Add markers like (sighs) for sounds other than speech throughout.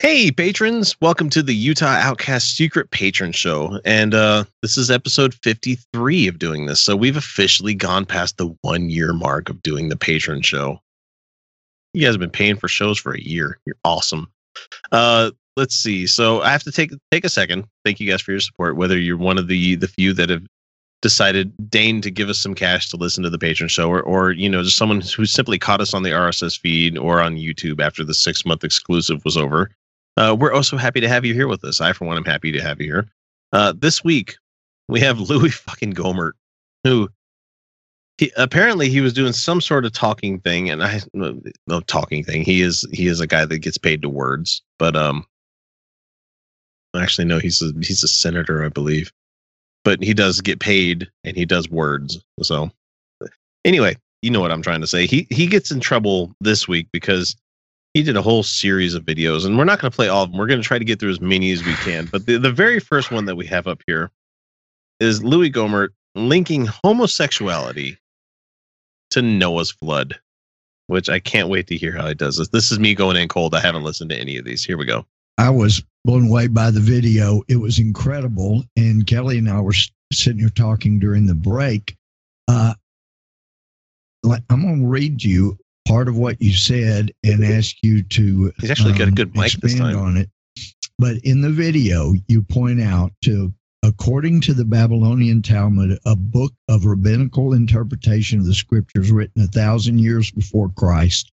Hey, patrons, welcome to the Utah Outcast Secret Patron Show. And uh, this is episode 53 of doing this. So we've officially gone past the one year mark of doing the patron show. You guys have been paying for shows for a year. You're awesome. Uh, let's see. So I have to take take a second. Thank you guys for your support. Whether you're one of the the few that have decided deign to give us some cash to listen to the patron show or, or you know just someone who simply caught us on the rss feed or on youtube after the six month exclusive was over uh, we're also happy to have you here with us. I, for one, am happy to have you here. Uh, this week, we have (laughs) Louis fucking Gohmert, who he, apparently he was doing some sort of talking thing, and I no, no talking thing. He is he is a guy that gets paid to words, but um, actually no, he's a he's a senator, I believe, but he does get paid and he does words. So anyway, you know what I'm trying to say. He he gets in trouble this week because he did a whole series of videos, and we're not going to play all of them. We're going to try to get through as many as we can. But the, the very first one that we have up here is Louis Gohmert linking homosexuality to Noah's flood, which I can't wait to hear how he does this. This is me going in cold. I haven't listened to any of these. Here we go. I was blown away by the video. It was incredible. And Kelly and I were sitting here talking during the break. Uh, I'm going to read you part of what you said and ask you to he's actually um, got a um, good mic this time. on it. But in the video you point out to according to the babylonian talmud a book of rabbinical interpretation of the scriptures written a thousand years before christ.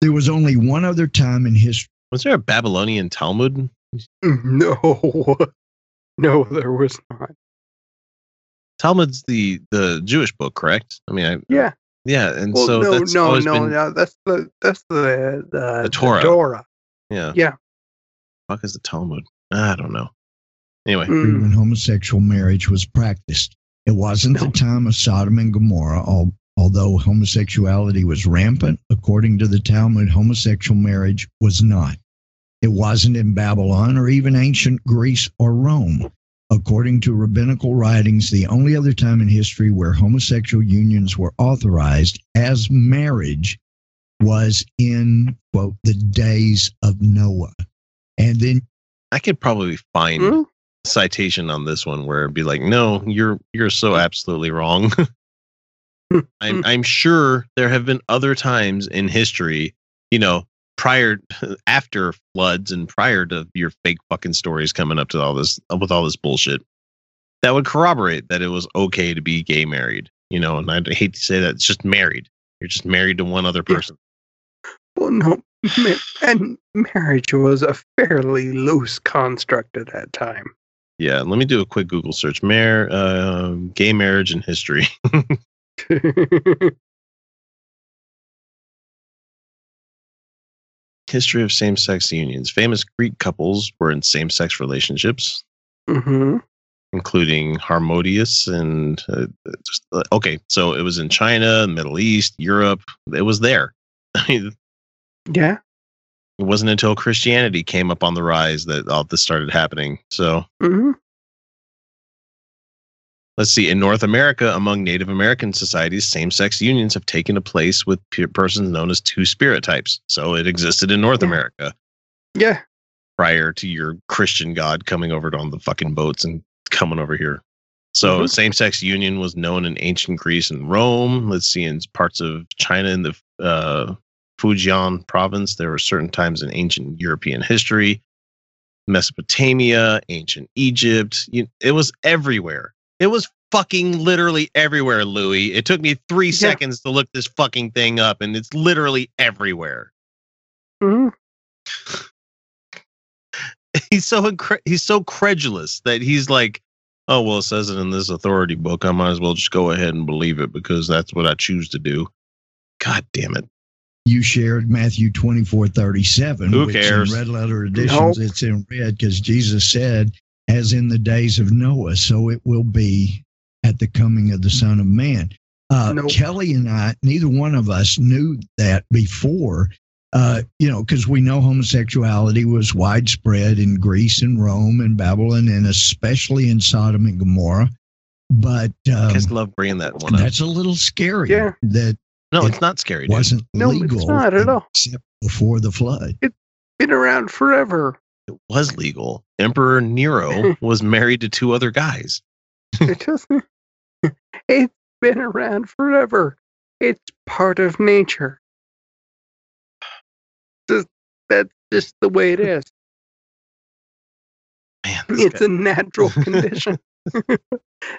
There was only one other time in history was there a babylonian talmud? No. (laughs) No there was not. Talmud's the the jewish book correct? I mean I, yeah yeah, and well, so no, that's no, always no, been no. That's the that's the the, the Torah. The Torah. Yeah. Yeah. Fuck is the Talmud? I don't know. Anyway, mm. when homosexual marriage was practiced, it wasn't no. the time of Sodom and Gomorrah. All, although homosexuality was rampant, according to the Talmud, homosexual marriage was not. It wasn't in Babylon or even ancient Greece or Rome. According to rabbinical writings, the only other time in history where homosexual unions were authorized as marriage was in, quote, the days of Noah. And then I could probably find mm-hmm. citation on this one where it'd be like, no, you're you're so absolutely wrong. (laughs) I'm I'm sure there have been other times in history, you know, prior (laughs) after floods and prior to your fake fucking stories coming up to all this with all this bullshit that would corroborate that it was okay to be gay married you know and i hate to say that it's just married. You're just married to one other person. Well no (laughs) and marriage was a fairly loose construct at that time. Yeah let me do a quick google search. Mar- uh, gay marriage in history (laughs) History of same sex unions. Famous Greek couples were in same sex relationships, mm-hmm. including Harmodius and. Uh, just, uh, okay, so it was in China, Middle East, Europe. It was there. (laughs) yeah. It wasn't until Christianity came up on the rise that all this started happening. So. Mm-hmm let's see, in North America, among Native American societies, same sex unions have taken a place with persons known as two spirit types. So it existed in North yeah. America. Yeah. Prior to your Christian God coming over on the fucking boats and coming over here. So mm-hmm. same sex union was known in ancient Greece and Rome. Let's see, in parts of China in the uh, Fujian province, there were certain times in ancient European history. Mesopotamia, ancient Egypt, you, it was everywhere. It was fucking literally everywhere, Louis. It took me three yeah. seconds to look this fucking thing up, and it's literally everywhere. Mm-hmm. (laughs) he's so incre- he's so credulous that he's like, "Oh well, it says it in this authority book. I might as well just go ahead and believe it because that's what I choose to do." God damn it! you shared Matthew 24 37. Who which cares? In red letter editions, Nope. it's in red because Jesus said, as in the days of Noah, so it will be at the coming of the Son of Man. Uh, Nope. Kelly and I, neither one of us knew that before, uh, you know, because we know homosexuality was widespread in Greece and Rome and Babylon, and especially in Sodom and Gomorrah. But um, just love bringing that one up. that's a little scary. Yeah. That No, it it's not scary. Dude. wasn't No, it's legal not at all. except before the flood. It's been around forever. It was legal. Emperor Nero (laughs) was married to two other guys. It doesn't. (laughs) It's been around forever. It's part of nature. Just, that's just the way it is. Man, It's guy- a natural condition. (laughs)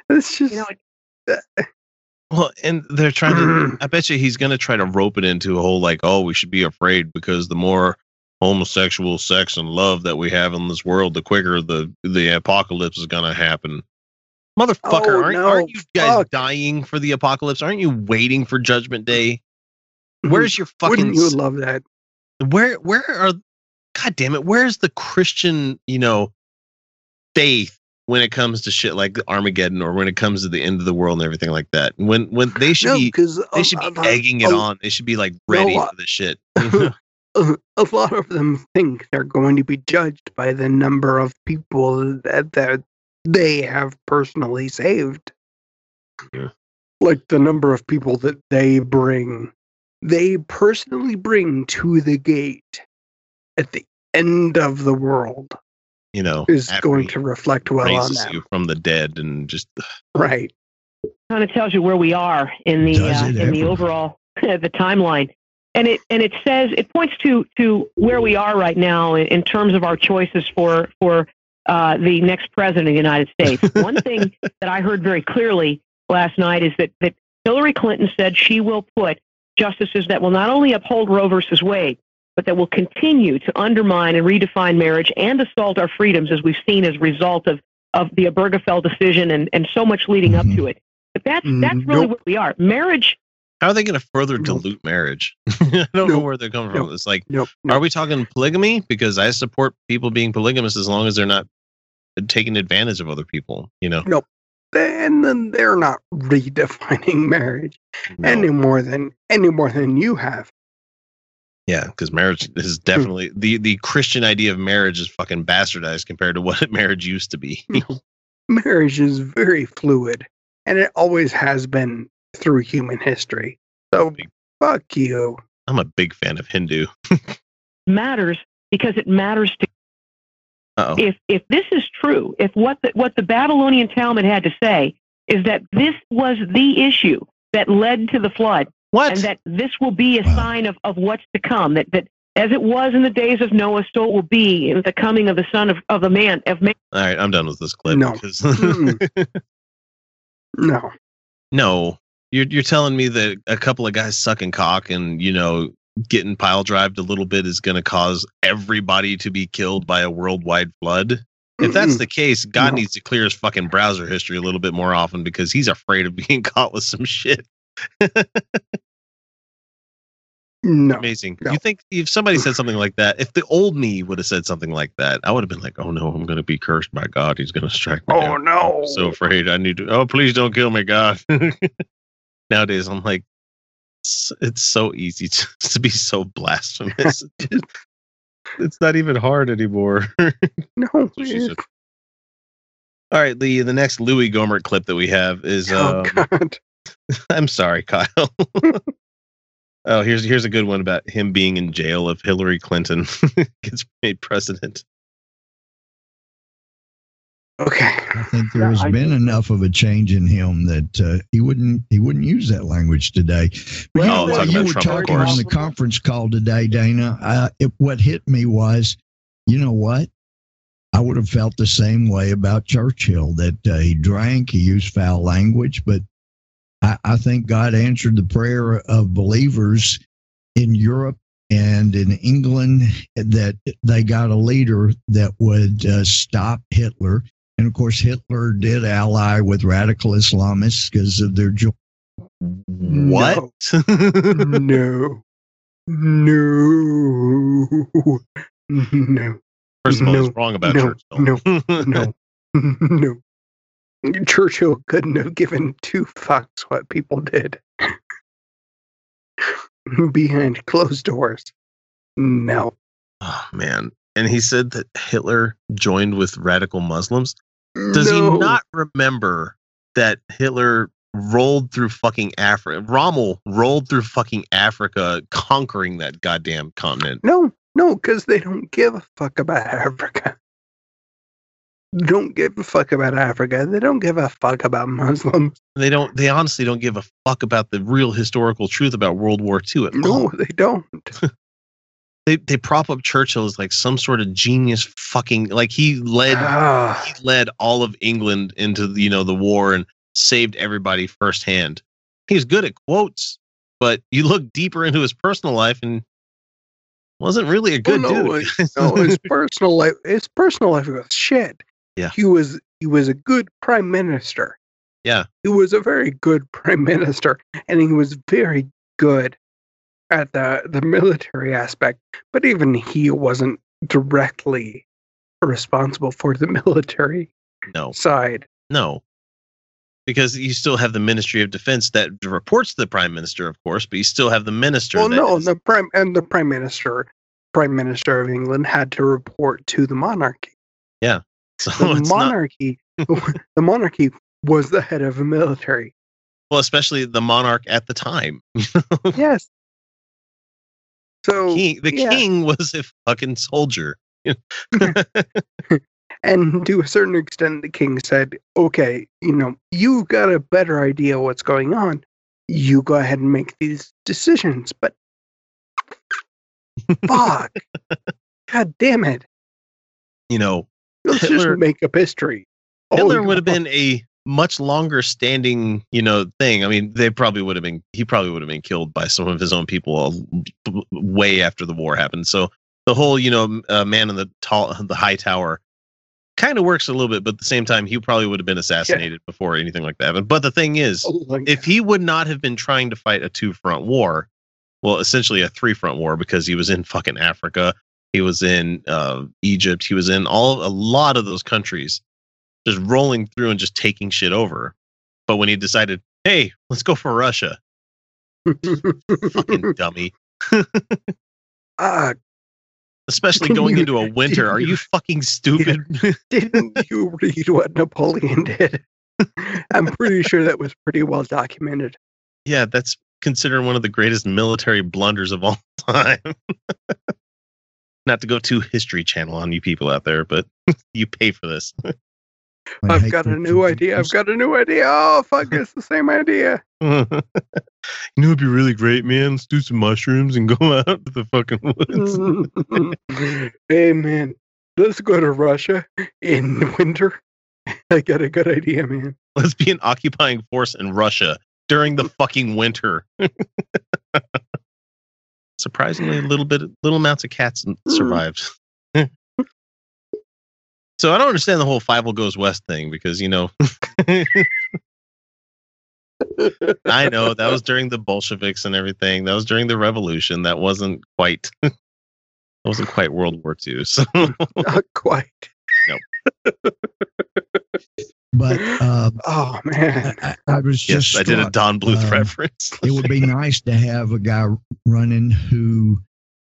it's just. You know, uh, well, and they're trying to. (clears throat) I bet you he's going to try to rope it into a whole like, oh, we should be afraid because the more homosexual sex and love that we have in this world, the quicker the the apocalypse is going to happen. Motherfucker, Oh, aren't, no, aren't you guys fuck. dying for the apocalypse? Aren't you waiting for Judgment Day? Where's your fucking Wouldn't you love that? where where are god damn it where's the christian you know faith when it comes to shit like armageddon or when it comes to the end of the world and everything like that when when they should No, be they should be egging it on they should be like ready uh, for the shit (laughs) (laughs) a lot of them think they're going to be judged by the number of people that, that they have personally saved. Yeah. Like the number of people that they bring, they personally bring to the gate at the end of the world you know is going to reflect well on raises them. you from the dead and just Right. kind of tells you where we are in the uh, it in the overall (laughs) the timeline and it and it says it points to to where we are right now in, in terms of our choices for for uh, the next president of the United States. (laughs) One thing that I heard very clearly last night is that that Hillary Clinton said she will put justices that will not only uphold Roe versus Wade, but that will continue to undermine and redefine marriage and assault our freedoms, as we've seen as a result of of the Obergefell decision and, and so much leading up Mhm. to it. But that's Mm, that's really nope. where we are. Marriage. How are they going to further Nope. dilute marriage (laughs) i don't know where they're coming from Nope. it's like Nope. are we talking polygamy because i support people being polygamous as long as they're not taking advantage of other people you know Nope. And then they're not redefining (laughs) marriage No. any more than any more than you have. Yeah, because marriage is hmm. definitely the the Christian idea of marriage is fucking bastardized compared to (laughs) what marriage used to be. Hmm. marriage is very fluid and it always has been through human history. So fuck you. I'm a big fan of Hindu. (laughs) matters because it matters to Uh-oh. if if this is true if what the, what the babylonian talmud had to say is that this was the issue that led to the flood What? and that this will be a Wow. sign of, of what's to come that that as it was in the days of noah so it will be in the coming of the son of, of a man of man All right, I'm done with this clip. No. because- (laughs) No. no, you're you're telling me that a couple of guys sucking cock and you know getting pile drived a little bit is going to cause everybody to be killed by a worldwide flood. If that's the case, God No. needs to clear his fucking browser history a little bit more often because he's afraid of (laughs) being caught with some shit. no. Amazing. No. You think if somebody said something like that, if the old me would have said something like that, I would have been like, "Oh no, I'm going to be cursed by God. He's going to strike me." Oh down. no. I'm so afraid. I need to. Oh, please don't kill me, God. (laughs) Nowadays, I'm like, it's, it's so easy (laughs) to, to be so blasphemous. (laughs) it's not even hard anymore. no. (laughs) All right, the the next Louis Gohmert clip that we have is. Oh Um, god. I'm sorry, Kyle. oh, here's here's a good one about him being in jail if Hillary Clinton gets made president. Okay. I think there Yeah, has I- been enough of a change in him that uh, he wouldn't he wouldn't use that language today. But Well, you, know, you were Trump, talking on the conference call today, Dana. Uh, it, what hit me was, you know what? I would have felt the same way about Churchill that uh, he drank, he used foul language, but I, I think God answered the prayer of believers in Europe and in England that they got a leader that would uh, stop Hitler. And of course, Hitler did ally with radical Islamists because of their jo- What? (laughs) no. No. No. First of all, he's wrong about no, Churchill. no. (laughs) No. Churchill couldn't have given two fucks what people did (laughs) behind closed doors. No. oh man. And he said that Hitler joined with radical Muslims. Does No. he not remember that Hitler rolled through fucking Africa? Rommel rolled through fucking Africa, conquering that goddamn continent. No, no, because they don't give a fuck about Africa. They don't give a fuck about Africa. They don't give a fuck about Muslims. They don't. They honestly don't give a fuck about the real historical truth about World War II at all. No, they don't. (laughs) They they prop up Churchill as like some sort of genius fucking like he led Ah, he led all of England into the, you know the war and saved everybody firsthand. He's good at quotes, but you look deeper into his personal life and wasn't really a good no, dude. (laughs) no, his personal life. His personal life was shit. Yeah. he was. He was a good prime minister. Yeah. he was a very good (laughs) prime minister, and he was very good at the the military aspect. But even he wasn't directly responsible for the (laughs) military no, side. no, because you still have the Ministry of Defense that reports to the Prime Minister, of course, but you still have the minister. Well, no, is- the prime and the prime minister, prime minister of England had to report to the monarchy. Yeah, (laughs) so The it's not monarchy, (laughs) the monarchy was the head of the military. well, especially the monarch at the time. Yes. So king, the yeah. king was a fucking soldier. (laughs) and to a certain extent, the king said, "Okay, you know, you got a better idea what's going on. You go ahead and make these decisions." But fuck, god damn it! You know, Let's Hitler- just make up history. Oh, Hitler would have been a much longer standing, you know, thing. I mean, they probably would have been. He probably would have been killed by some of his own people uh, way after the war happened. So the whole, you know, uh, man in the tall, (laughs) the high tower, kind of works a little bit, but at the same time, he probably would have been assassinated before anything like that happened. But the thing is, Oh, if he would not have been trying to fight a two front war, well, essentially a three front war because he was in fucking Africa, he was in uh, Egypt, he was in all a lot of those countries, just rolling through and just taking shit over. But when he decided, hey, let's go for Russia, fucking (laughs) dummy. Ah, Especially going you- into a winter. Are you fucking stupid? (laughs) didn't you read what Napoleon did? I'm pretty sure that was pretty well documented. yeah, that's considered one of the greatest military blunders of all (laughs) time. Not to go too history channel on you people out there, but you pay for this. I've got a new idea. I've got a new idea. Oh fuck, (laughs) it's the same idea. (laughs) you know, it'd be really great, man. Let's do some mushrooms and (laughs) go out to the fucking woods. hey man, let's go to Russia in winter. I got a good idea, man. Let's be an occupying force in Russia during the fucking winter. Surprisingly, a little bit, little amounts of cats hmm. survived. So I don't understand the whole Fievel Goes West thing because you know, (laughs) I know that was during the Bolsheviks and everything. That was during the revolution. That wasn't quite, (laughs) that wasn't quite World War II. So (laughs) Not quite. No. But uh, Oh man. I, I I was yes, just I did a. Don Bluth um, reference. it would be nice to have a guy running who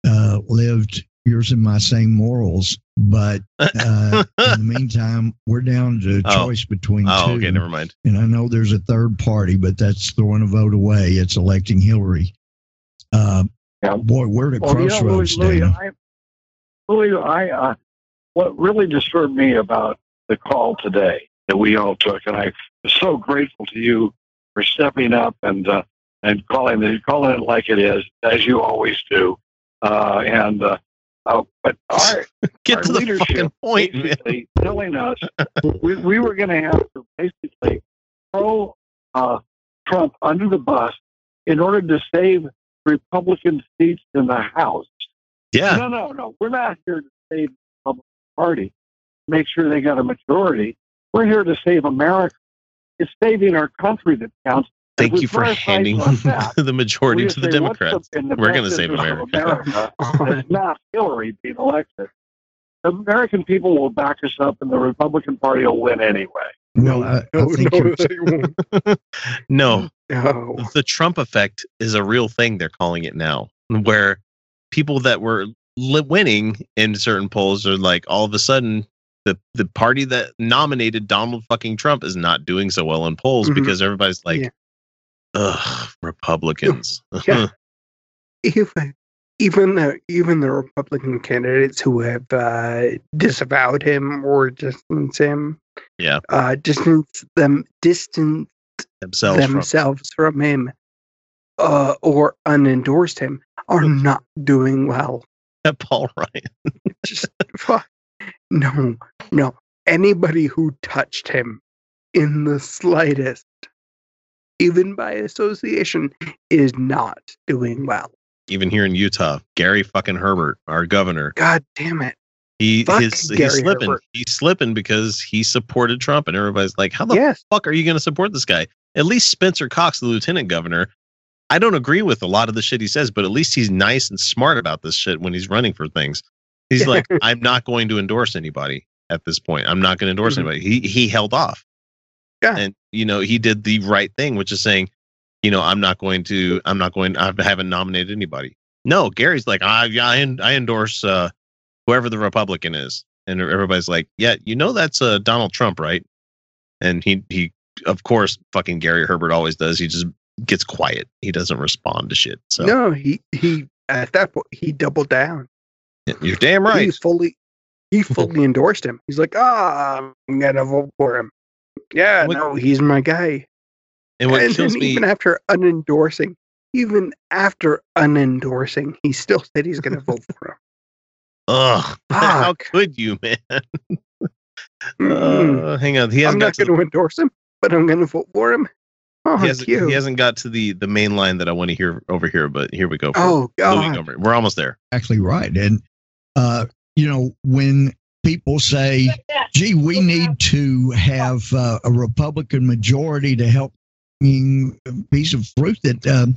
uh, lived yours and my same morals. But uh, in the (laughs) meantime, we're down to a Oh. choice between oh, two. okay, never mind. and I know there's a third party, but that's throwing a vote away. It's electing Hillary. Uh, Yeah. Boy, we're at Well, you know, crossroads, Louis, Louis, Dana. I, Louis, I, uh, what really disturbed me about the call today that we all took, and I'm so grateful to you for stepping up and uh, and calling it calling it like it is, as you always do. Uh, and uh, uh, but our (laughs) Get our to the leadership fucking point, man. basically telling us we, we were going to have to basically throw uh, Trump under the bus in order to save Republican seats in the House. Yeah, No, no, no. We're not here to save the Republican Party, make sure they got a majority. We're here to save America. It's saving our country that counts. Thank you for handing that, (laughs) the majority to the Democrats. the We're gonna save America. America, (laughs) it's not Hillary being elected. The American people will back us up, and the Republican Party will win anyway. Well, I, I no, think no, (laughs) they. No, no. the Trump effect is a real thing. They're calling it now, where people that were li- winning in certain polls are like all of a sudden the the party that nominated Donald fucking Trump is not doing so well in polls Mhm. because everybody's like, Yeah. Ugh, Republicans. (laughs) Yeah. even even the even the Republican candidates who have uh, disavowed him or distanced him, Yeah. uh, distance them distance Themselves from themselves from him, uh, or unendorsed him, are not doing well. (laughs) Paul Ryan. Just fuck. No, no. Anybody who touched him in the slightest, even by association, is not doing well. Even here in Utah, Gary fucking Herbert, our governor, God damn it. he Fuck his, he's slipping. Herbert. He's slipping because he supported Trump, and everybody's like, how the yes. fuck are you going to support this guy? At least Spencer Cox, the lieutenant governor, I don't agree with a lot of the shit he says, but at least he's nice and smart about this shit when he's running for things. He's like, (laughs) I'm not going to endorse anybody at this point. I'm not going to endorse Mhm. anybody. He he held off. Yeah. And you know, he did the right thing, which is saying, you know, I'm not going to I'm not going I haven't nominated anybody. No, Gary's like, I I, I endorse uh whoever the Republican is. And everybody's like, Yeah, you know that's uh Donald Trump, right? And he he of course fucking Gary Herbert always does. He just gets quiet. He doesn't respond to shit. So No, he he at that point he doubled down. you're damn right. He fully he fully (laughs) endorsed him. He's like, ah, I'm gonna vote for him. Yeah, What- no, he's my guy. And what and kills then me even after unendorsing, even after unendorsing, he still said he's gonna vote (laughs) for him. Ugh, (laughs) how could you, man? (laughs) Uh, hang on, he I'm hasn't not got to gonna endorse him, but I'm gonna vote for him. Oh, he hasn't, cute. he hasn't got to the the main line that I want to hear over here, but here we go. oh god. We're almost there. Actually, right. And, uh, you know, when people say, gee, we need to have uh, a Republican majority to help a piece of fruit that um,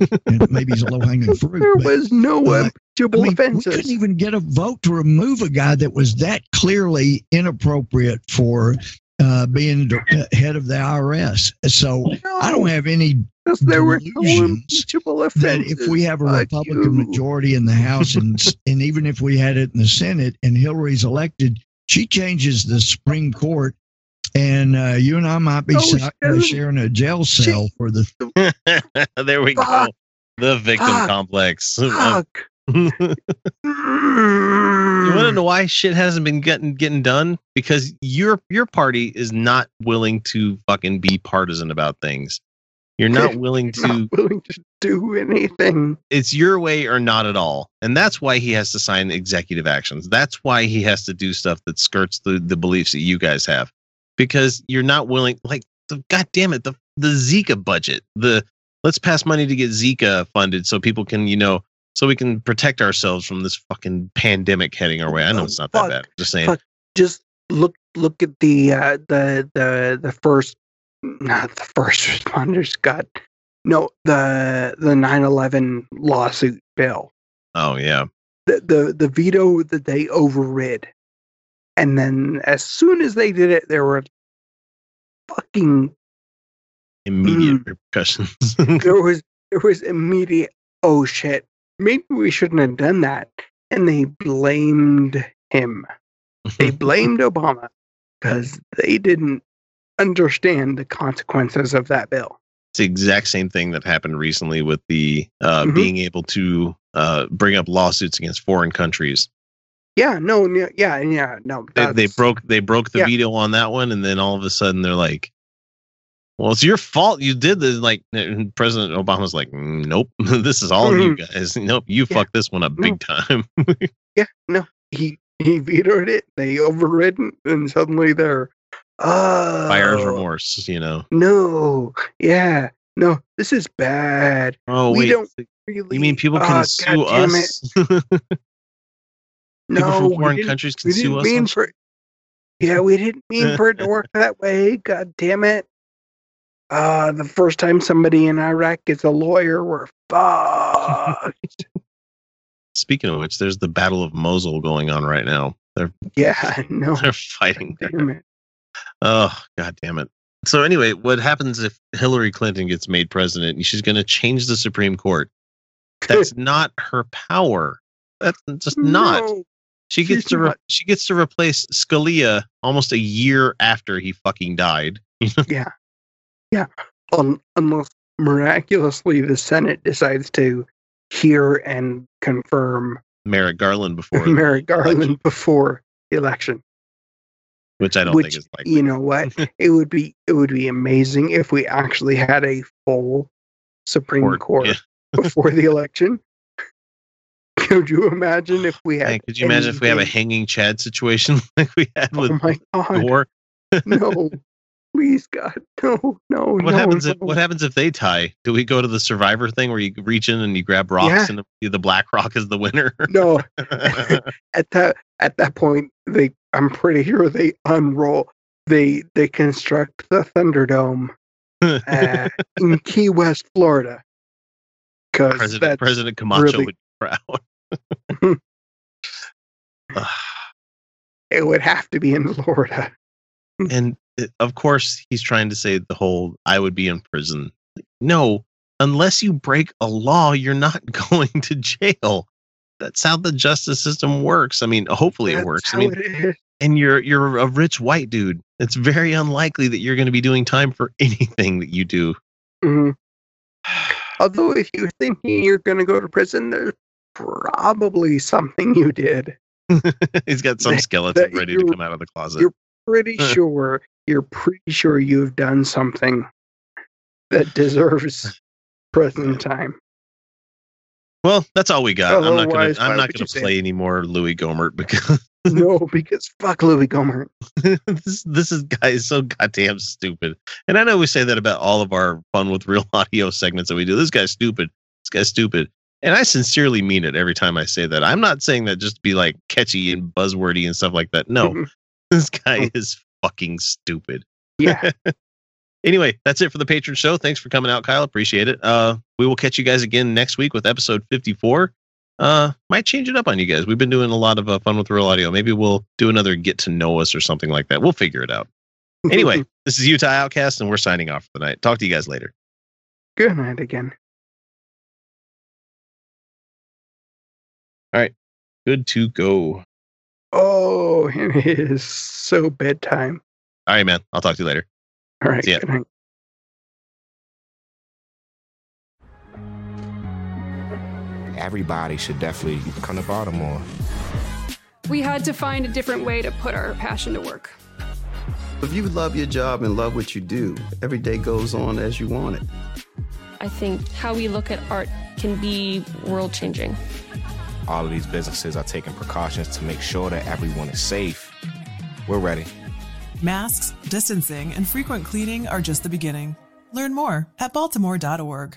maybe is a low hanging (laughs) fruit. There but, was no uh, impeachable I mean, we couldn't even get a vote to remove a guy that was that clearly inappropriate for uh, being head of the IRS. So I don't have any there were no that if we have a Republican majority in the House and and even if we had it in the Senate and Hillary's elected, she changes the Supreme Court, and uh, you and I might be No, she sa- doesn't. sharing a jail cell for the. (laughs) there we go. The victim Fuck. complex. (laughs) Fuck. you want to know why shit hasn't been getting getting done? Because your your party is not willing to fucking be partisan about things. You're not willing to not willing to do anything. it's your way or not at all. And that's why he has to sign executive actions. That's why he has to do stuff that skirts the, the beliefs that you guys have. Because you're not willing like the god damn it, the the Zika budget. The let's pass money to get Zika funded so people can, you know, so we can protect ourselves from this fucking pandemic heading our way. I know it's not that Fuck. bad. Just saying. Fuck. Just look look at the uh, the the the first not the first (laughs) responders got no the the 9/11 lawsuit bill. Oh yeah. The the the veto that they overrid. And then as soon as they did it there were fucking Immediate Mm. repercussions. (laughs) there was there was immediate oh shit maybe we shouldn't have done that and they blamed him they (laughs) blamed obama because they didn't understand the consequences of that bill it's the exact same thing that happened recently with the uh, Mhm. being able to uh, bring up lawsuits against foreign countries. yeah no no, yeah yeah no They, they broke they broke the yeah. veto on that one, and then all of a sudden they're like, "Well, it's your fault. You did this." Like President Obama's like, "Mm, "Nope, (laughs) this is all of you guys. Nope, you Yeah. fucked this one up No. big time." (laughs) yeah no he he vetoed it they overridden and suddenly they're oh Buyer's remorse, you know. no yeah no this is bad Oh We wait, don't really you mean people can Ah, sue God us? (laughs) people no from foreign countries can we sue didn't us. mean for yeah we didn't mean for it to work (laughs) that way god damn it uh, the first time somebody in Iraq gets a lawyer, we're fucked. (laughs) Speaking of which, there's the Battle of Mosul going on right now. They're yeah, no. they're fighting. there. Oh, god damn it. So anyway, what happens if Hillary Clinton gets made president and she's going to change the Supreme Court? That's (laughs) not her power. That's just not. No. She gets to re- not. she gets to replace Scalia almost a year after he fucking died. (laughs) Yeah. Yeah. Un- unless miraculously the Senate decides to hear and confirm Merrick Garland before, (laughs) Merrick Garland before the election. Which I don't which think is likely. you know what? (laughs) it would be it would be amazing if we actually had a full Supreme Court, Court, yeah. (laughs) before the election. (laughs) Could you imagine if we had? Man, could you imagine if we have a hanging Chad situation like we had oh with Oh my god! Gore? No, please, God, no, no. What no, happens if what happens if they tie? Do we go to the survivor thing where you reach in and you grab rocks Yeah. and the- the black rock is the winner? No, at that at that point, they I'm pretty sure they unroll. They they construct the Thunderdome uh, in (laughs) Key West, Florida. Because President President Camacho really- would (laughs) be proud. (laughs) It would have to be in Florida. and uh, of course he's trying to say the whole I would be in prison. No, unless you break a law, you're not going to jail. That's how the justice system works. I mean, hopefully it works. I mean. And you're you're a rich white dude. It's very unlikely that you're going to be doing time for (laughs) anything that you do. Mhm. (sighs) Although, if you're thinking you're going to go to prison, there's probably something you did. (laughs) he's got some skeleton that ready to come out of the closet. you're- Pretty (laughs) sure you're pretty sure you've done something that deserves prison time. Well, that's all we got. I'm not gonna Otherwise, I'm not gonna you play any more Louis Gohmert because (laughs) no, because fuck Louis Gohmert. (laughs) this this is guy is so goddamn stupid. And I know we say that about all of our fun with real (laughs) audio segments that we do. This guy's stupid. This guy's stupid. And I sincerely mean it every time I say that. I'm not saying that just to be like catchy and buzzwordy and stuff like that. No, this guy is fucking stupid. Yeah. Anyway, that's it for the patron show. Thanks for coming out, Kyle. Appreciate it. Uh, we will catch you guys again next week with episode 54. Uh, might change it up on you guys. We've been doing a lot of uh, fun with real audio. Maybe we'll do another get to know us or something like that. We'll figure it out. (laughs) Anyway, this is Utah Outcast, and we're signing off for the night. Talk to you guys later. good night again. All right, good to go. Oh, (laughs) it is so bedtime. All right, man. I'll talk to you later. All right. See ya. Everybody should definitely come to Baltimore. We had to find a different way to put our passion to work. If you love your job and love what you do, every day goes on as you want it. I think how we look at art can be world changing. All of these businesses are taking precautions to make sure that everyone is safe. We're ready. Masks, distancing, and frequent cleaning are just the beginning. Learn more at baltimore.org.